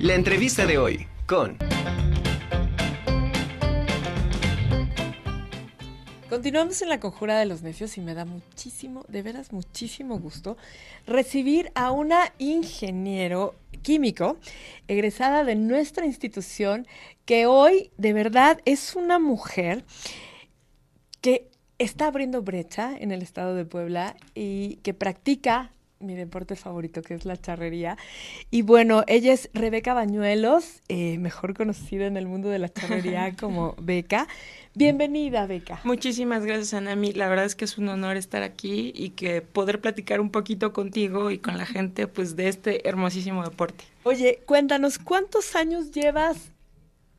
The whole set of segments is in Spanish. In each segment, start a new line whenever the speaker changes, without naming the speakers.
La entrevista de hoy con...
Continuamos en la conjura de los necios y me da muchísimo, de veras muchísimo gusto, recibir a una ingeniero químico egresada de nuestra institución que hoy de verdad es una mujer que está abriendo brecha en el estado de Puebla y que practica mi deporte favorito, que es la charrería. Y bueno, ella es Rebeca Bañuelos, eh, mejor conocida en el mundo de la charrería como Beca. Bienvenida, Beca.
Muchísimas gracias, Anami. La verdad es que es un honor estar aquí y que poder platicar un poquito contigo y con la gente pues de este hermosísimo deporte.
Oye, cuéntanos, ¿cuántos años llevas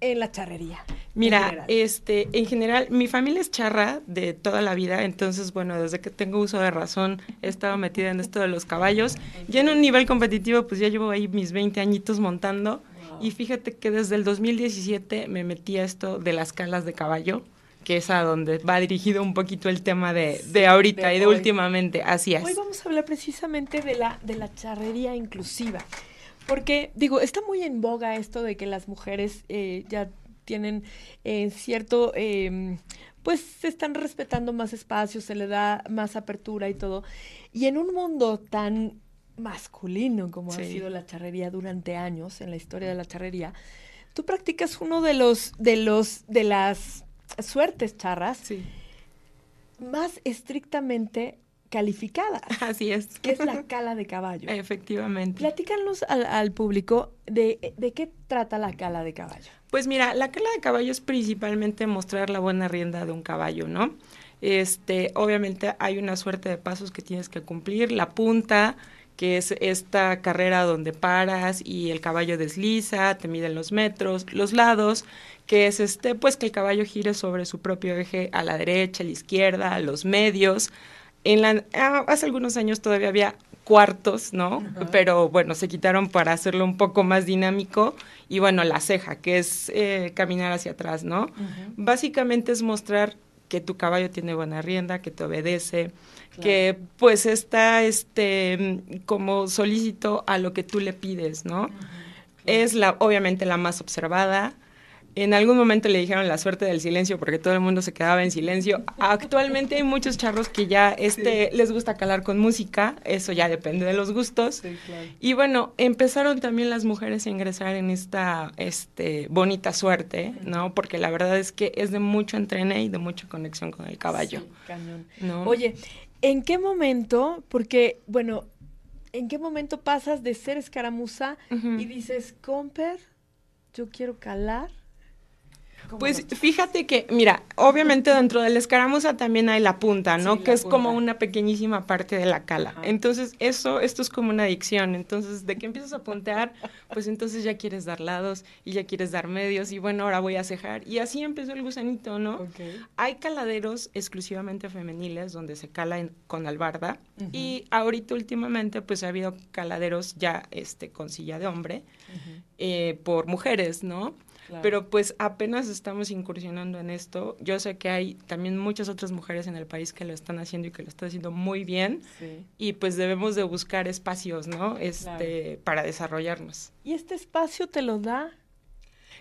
en la charrería?
Mira, este, en general, mi familia es charra de toda la vida, entonces, bueno, desde que tengo uso de razón he estado metida en esto de los caballos. Ya en un nivel competitivo, pues ya llevo ahí mis 20 añitos montando. Y fíjate que desde el 2017 me metí a esto de las calas de caballo, que es a donde va dirigido un poquito el tema de, de ahorita y de últimamente. Así es.
Hoy vamos a hablar precisamente de la, de la charrería inclusiva. Porque, digo, está muy en boga esto de que las mujeres eh, ya tienen eh, cierto, eh, pues se están respetando más espacios, se le da más apertura y todo. Y en un mundo tan masculino como ha sido la charrería durante años, en la historia de la charrería, tú practicas uno de los, de los, de las suertes charras más estrictamente calificada.
Así es.
Que es la cala de caballo.
Efectivamente.
Platícanos al, al público de, de, qué trata la cala de caballo.
Pues mira, la cala de caballo es principalmente mostrar la buena rienda de un caballo, ¿no? Este, obviamente hay una suerte de pasos que tienes que cumplir, la punta, que es esta carrera donde paras y el caballo desliza, te miden los metros, los lados, que es este, pues que el caballo gire sobre su propio eje a la derecha, a la izquierda, a los medios, en la, ah, hace algunos años todavía había cuartos, ¿no? Pero bueno, se quitaron para hacerlo un poco más dinámico. Y bueno, la ceja, que es eh, caminar hacia atrás, ¿no? Básicamente es mostrar que tu caballo tiene buena rienda, que te obedece, que pues está este como solícito a lo que tú le pides, ¿no? Es la obviamente la más observada, en algún momento le dijeron la suerte del silencio porque todo el mundo se quedaba en silencio. Actualmente hay muchos charros que ya este les gusta calar con música, eso ya depende de los gustos. Y bueno, empezaron también las mujeres a ingresar en esta este bonita suerte, ¿no? Porque la verdad es que es de mucho entrene y de mucha conexión con el caballo.
cañón. Oye, ¿en qué momento? Porque bueno, ¿en qué momento pasas de ser escaramuza y dices, "Comper, yo quiero calar"?
Pues fíjate que, mira, obviamente dentro de la escaramuza también hay la punta, ¿no? que es como una pequeñísima parte de la cala. Entonces, eso, esto es como una adicción. Entonces, de que empiezas a puntear, pues entonces ya quieres dar lados y ya quieres dar medios y bueno, ahora voy a cejar. Y así empezó el gusanito, ¿no? Hay caladeros exclusivamente femeniles donde se cala con albarda y ahorita últimamente pues ha habido caladeros ya este con silla de hombre eh, por mujeres, ¿no? Pero pues apenas estamos incursionando en esto. Yo sé que hay también muchas otras mujeres en el país que lo están haciendo y que lo están haciendo muy bien. Y pues debemos de buscar espacios, ¿no? Este, para desarrollarnos.
¿Y este espacio te lo da?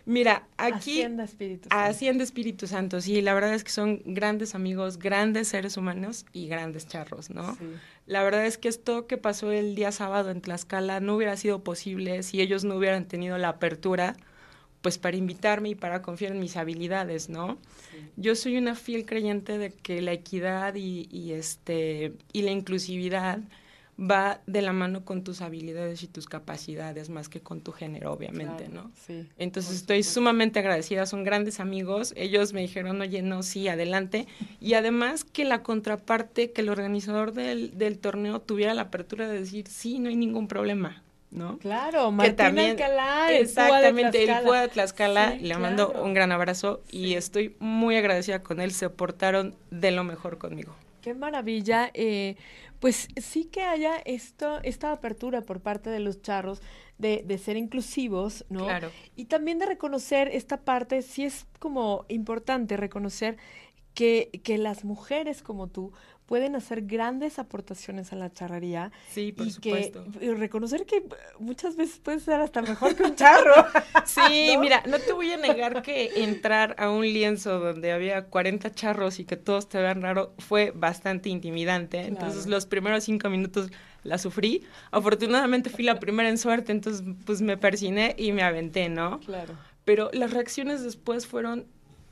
Mira, aquí...
Hacienda Espíritu Santo.
Hacienda Espíritu Santo, sí. La verdad es que son grandes amigos, grandes seres humanos y grandes charros, ¿no? La verdad es que esto que pasó el día sábado en Tlaxcala no hubiera sido posible si ellos no hubieran tenido la apertura pues para invitarme y para confiar en mis habilidades, ¿no? Yo soy una fiel creyente de que la equidad y, este y la inclusividad va de la mano con tus habilidades y tus capacidades más que con tu género, obviamente, ¿no? Sí. Entonces estoy sumamente agradecida, son grandes amigos, ellos me dijeron, oye, no, sí, adelante, y además que la contraparte, que el organizador del, del torneo tuviera la apertura de decir, sí, no hay ningún problema, ¿no?
Claro, Martín también, Alcalá,
exactamente, el fue de Tlaxcala, le mando un gran abrazo y estoy muy agradecida con él, se portaron de lo mejor conmigo.
Qué maravilla, eh, pues sí que haya esto, esta apertura por parte de los charros de, de ser inclusivos, ¿no?
Claro.
Y también de reconocer esta parte, sí es como importante reconocer que, que las mujeres como tú pueden hacer grandes aportaciones a la charrería.
Sí, por
y
supuesto.
Que, y reconocer que muchas veces puede ser hasta mejor que un charro.
sí, mira, no te voy a negar que entrar a un lienzo donde había 40 charros y que todos te vean raro fue bastante intimidante. Entonces los primeros cinco minutos la sufrí. Afortunadamente fui la primera en suerte, entonces pues me persiné y me aventé, ¿no?
Claro.
Pero las reacciones después fueron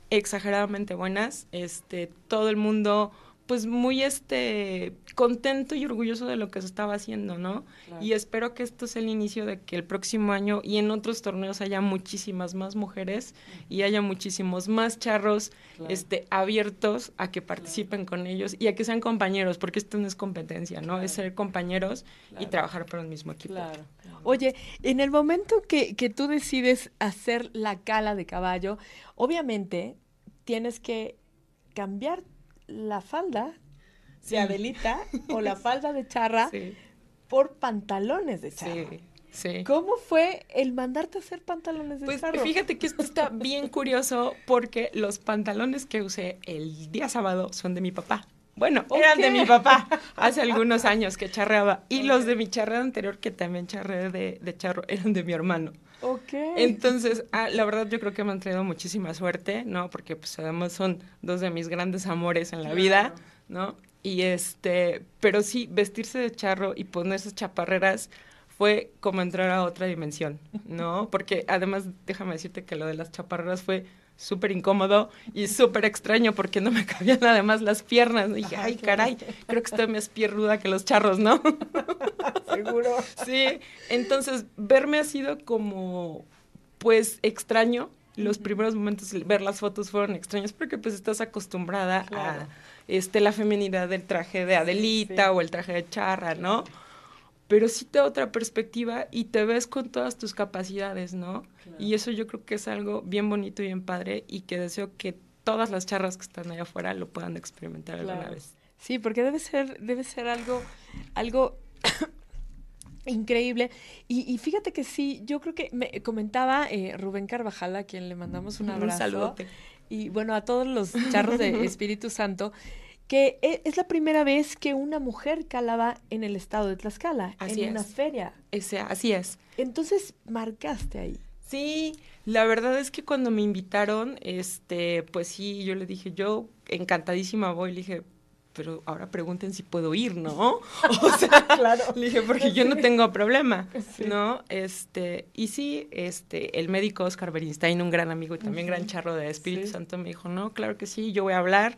exageradamente buenas. Este, todo el mundo pues muy este contento y orgulloso de lo que se estaba haciendo, ¿no? Y espero que esto sea el inicio de que el próximo año y en otros torneos haya muchísimas más mujeres y haya muchísimos más charros este abiertos a que participen con ellos y a que sean compañeros, porque esto no es competencia, ¿no? Es ser compañeros y trabajar para el mismo equipo.
Claro. Oye, en el momento que, que tú decides hacer la cala de caballo, obviamente tienes que cambiar la falda de Adelita o la falda de charra por pantalones de charra. Sí. Sí. ¿Cómo fue el mandarte a hacer pantalones de
pues,
charro?
Fíjate que esto está bien curioso porque los pantalones que usé el día sábado son de mi papá. Bueno, eran de mi papá hace algunos años que charreaba. Y los de mi charreada anterior, que también charré de, de charro, eran de mi hermano.
Ok.
Entonces, ah, la verdad yo creo que me han traído muchísima suerte, ¿no? Porque pues además son dos de mis grandes amores en la vida, ¿no? Y este, pero sí, vestirse de charro y ponerse chaparreras fue como entrar a otra dimensión, ¿no? Porque además, déjame decirte que lo de las chaparreras fue súper incómodo y súper extraño porque no me cabían además las piernas. Y dije, ay, caray, creo que estoy más pierruda que los charros, ¿no?
Seguro.
Sí, entonces verme ha sido como, pues, extraño. Los primeros momentos, ver las fotos fueron extraños porque pues estás acostumbrada a este, la feminidad del traje de Adelita o el traje de charra, ¿no? Pero sí te da otra perspectiva y te ves con todas tus capacidades, ¿no? Y eso yo creo que es algo bien bonito y bien padre y que deseo que todas las charras que están allá afuera lo puedan experimentar alguna vez.
Sí, porque debe ser, debe ser algo, algo increíble. Y, fíjate que sí, yo creo que me comentaba eh, Rubén Carvajal, a quien le mandamos un abrazo.
Un saludote.
Y bueno, a todos los charros de Espíritu Santo que e, es la primera vez que una mujer calaba en el estado de Tlaxcala, en una feria.
Ese, así es.
Entonces marcaste ahí.
Sí, la verdad es que cuando me invitaron, este, pues sí, yo le dije, yo encantadísima voy, le dije, pero ahora pregunten si puedo ir, ¿no? O sea, claro. Le dije, porque yo no tengo problema, ¿no? Este, y sí, este, el médico Oscar Bernstein, un gran amigo y también gran charro de Espíritu Santo, me dijo, no, claro que sí, yo voy a hablar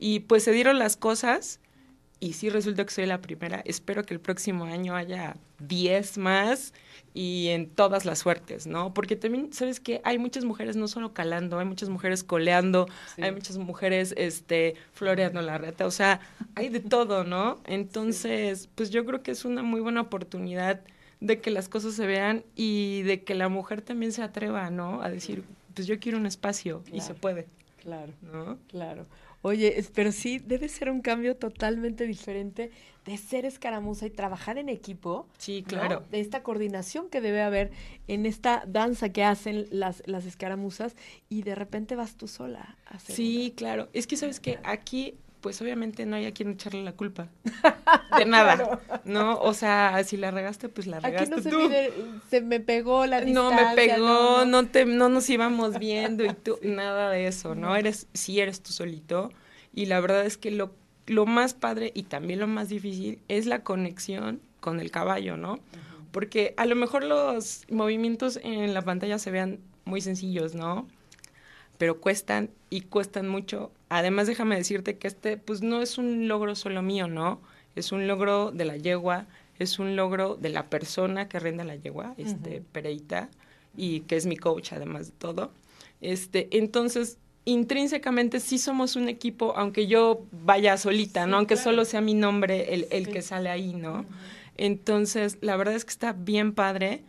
y pues se dieron las cosas y sí resulta que soy la primera. Espero que el próximo año haya 10 más y en todas las suertes, ¿no? Porque también, ¿sabes qué? Hay muchas mujeres no solo calando, hay muchas mujeres coleando, hay muchas mujeres este, floreando la reta, o sea, hay de todo, ¿no? Entonces, pues yo creo que es una muy buena oportunidad de que las cosas se vean y de que la mujer también se atreva, ¿no? A decir, pues yo quiero un espacio y se puede.
Claro, ¿no? Claro. Oye, pero sí debe ser un cambio totalmente diferente de ser escaramuza y trabajar en equipo.
Sí, claro.
De esta coordinación que debe haber en esta danza que hacen las, las escaramuzas y de repente vas tú sola a hacer.
Sí, claro. Es que sabes que aquí pues obviamente no hay a quien echarle la culpa de nada, ¿no? O sea, si la regaste, pues la regaste
Aquí no
tú.
Se, se me pegó la distancia.
No me pegó, no, te, no nos íbamos viendo y tú, nada de eso, ¿no? Eres, sí eres tú solito y la verdad es que lo, lo más padre y también lo más difícil es la conexión con el caballo, ¿no? Porque a lo mejor los movimientos en la pantalla se vean muy sencillos, ¿no? Pero cuestan y cuestan mucho además déjame decirte que este pues no es un logro solo mío, ¿no? Es un logro de la yegua, es un logro de la persona que rinde la yegua, este Pereita, y que es mi coach además de todo. Este, entonces, intrínsecamente sí somos un equipo, aunque yo vaya solita, ¿no? Aunque solo sea mi nombre el, el que sale ahí, ¿no? Entonces, la verdad es que está bien padre.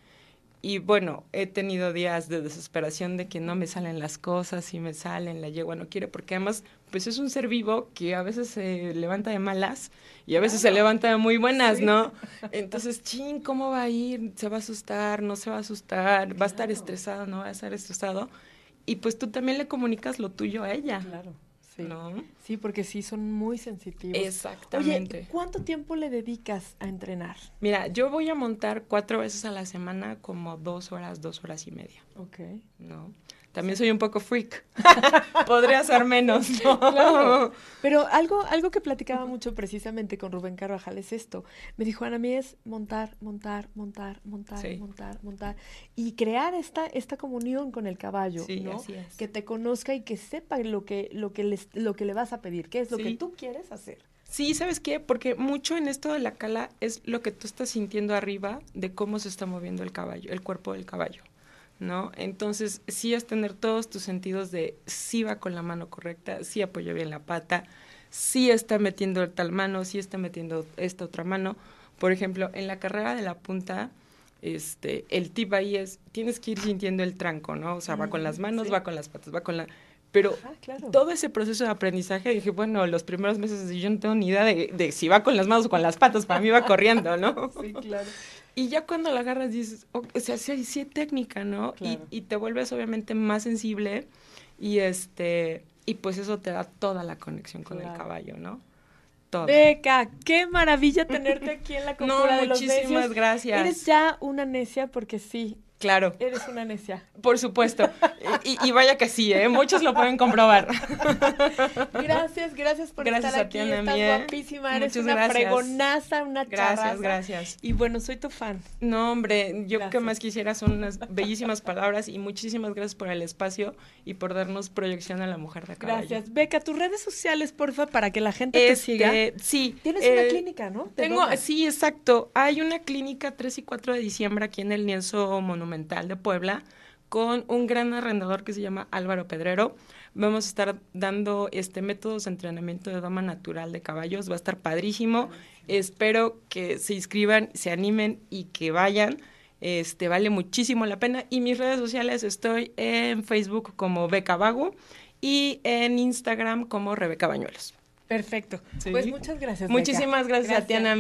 Y bueno, he tenido días de desesperación de que no me salen las cosas y me salen, la yegua no quiere, porque además, pues es un ser vivo que a veces se levanta de malas y a veces se levanta de muy buenas, ¿no? Entonces, ching, ¿cómo va a ir? ¿Se va a asustar? ¿No se va a asustar? ¿Va a estar estresado? ¿No va a estar estresado? Y pues tú también le comunicas lo tuyo a ella.
Claro. Sí.
¿no?
Sí, porque sí son muy sensitivos.
Exactamente.
Oye, ¿cuánto tiempo le dedicas a entrenar?
Mira, yo voy a montar cuatro veces a la semana como dos horas, dos horas y media,
Ok.
¿no? También soy un poco freak. Podría ser menos, ¿no?
Claro. Pero algo, algo que platicaba mucho precisamente con Rubén Carvajal es esto. Me dijo, Ana, a mí es montar, montar, montar, montar,
Sí.
montar, montar. Y crear esta, esta comunión con el caballo,
Sí,
¿no?
así es.
Que te conozca y que sepa lo que, lo que, les, lo que le vas a pedir, qué es lo
Sí.
que tú quieres hacer.
Sí, ¿sabes qué? Porque mucho en esto de la cala es lo que tú estás sintiendo arriba de cómo se está moviendo el caballo, el cuerpo del caballo, ¿no? Entonces, sí es tener todos tus sentidos de sí va con la mano correcta, sí apoyó bien la pata, sí está metiendo tal mano, sí está metiendo esta otra mano. Por ejemplo, en la carrera de la punta, este, el tip ahí es, tienes que ir sintiendo el tranco, ¿no? O sea, va con las manos,
sí.
va con las patas, va con la... Pero
claro.
todo ese proceso de aprendizaje, dije, bueno, los primeros meses yo no tengo ni idea de, de si va con las manos o con las patas, para mí va corriendo, ¿no?
Sí, claro.
Y ya cuando la agarras dices, o o sea, sí, sí hay técnica, ¿no? Y,
Claro.
y te vuelves obviamente más sensible y este, y pues eso te da toda la conexión con el caballo, ¿no? Toda.
Beca, qué maravilla tenerte aquí en la
No,
de los
muchísimas
necios.
gracias.
Eres ya una necia porque sí,
Claro,
eres una necia.
por supuesto. y, y vaya que sí, ¿eh? Muchos lo pueden comprobar.
Gracias, gracias por
Gracias
estar
a ti,
aquí.
Ana
Estás
Mía.
guapísima, eres
Muchas
una
gracias.
fregonaza, una
Gracias,
charraza.
gracias.
Y bueno, soy tu fan.
No, hombre, yo que más quisiera son unas bellísimas palabras y muchísimas gracias por el espacio y por darnos proyección a la mujer de caballo.
Gracias. Beca, tus redes sociales, porfa, para que la gente te
Este,
siga.
Sí.
Tienes
eh,
una clínica, ¿no? ¿De
Tengo,
dónde?
sí, exacto. Hay una clínica 3 y 4 de diciembre aquí en el Lienzo Monumental de Puebla con un gran arrendador que se llama Álvaro Pedrero. Vamos a estar dando este métodos de entrenamiento de doma natural de caballos. Va a estar padrísimo. Espero que se inscriban, se animen y que vayan. Este vale muchísimo la pena. Y mis redes sociales estoy en Facebook como Beca Vago y en Instagram como Rebeca Bañuelos.
Perfecto.
Sí.
Pues muchas gracias. Beca.
Muchísimas gracias, a ti, Ana.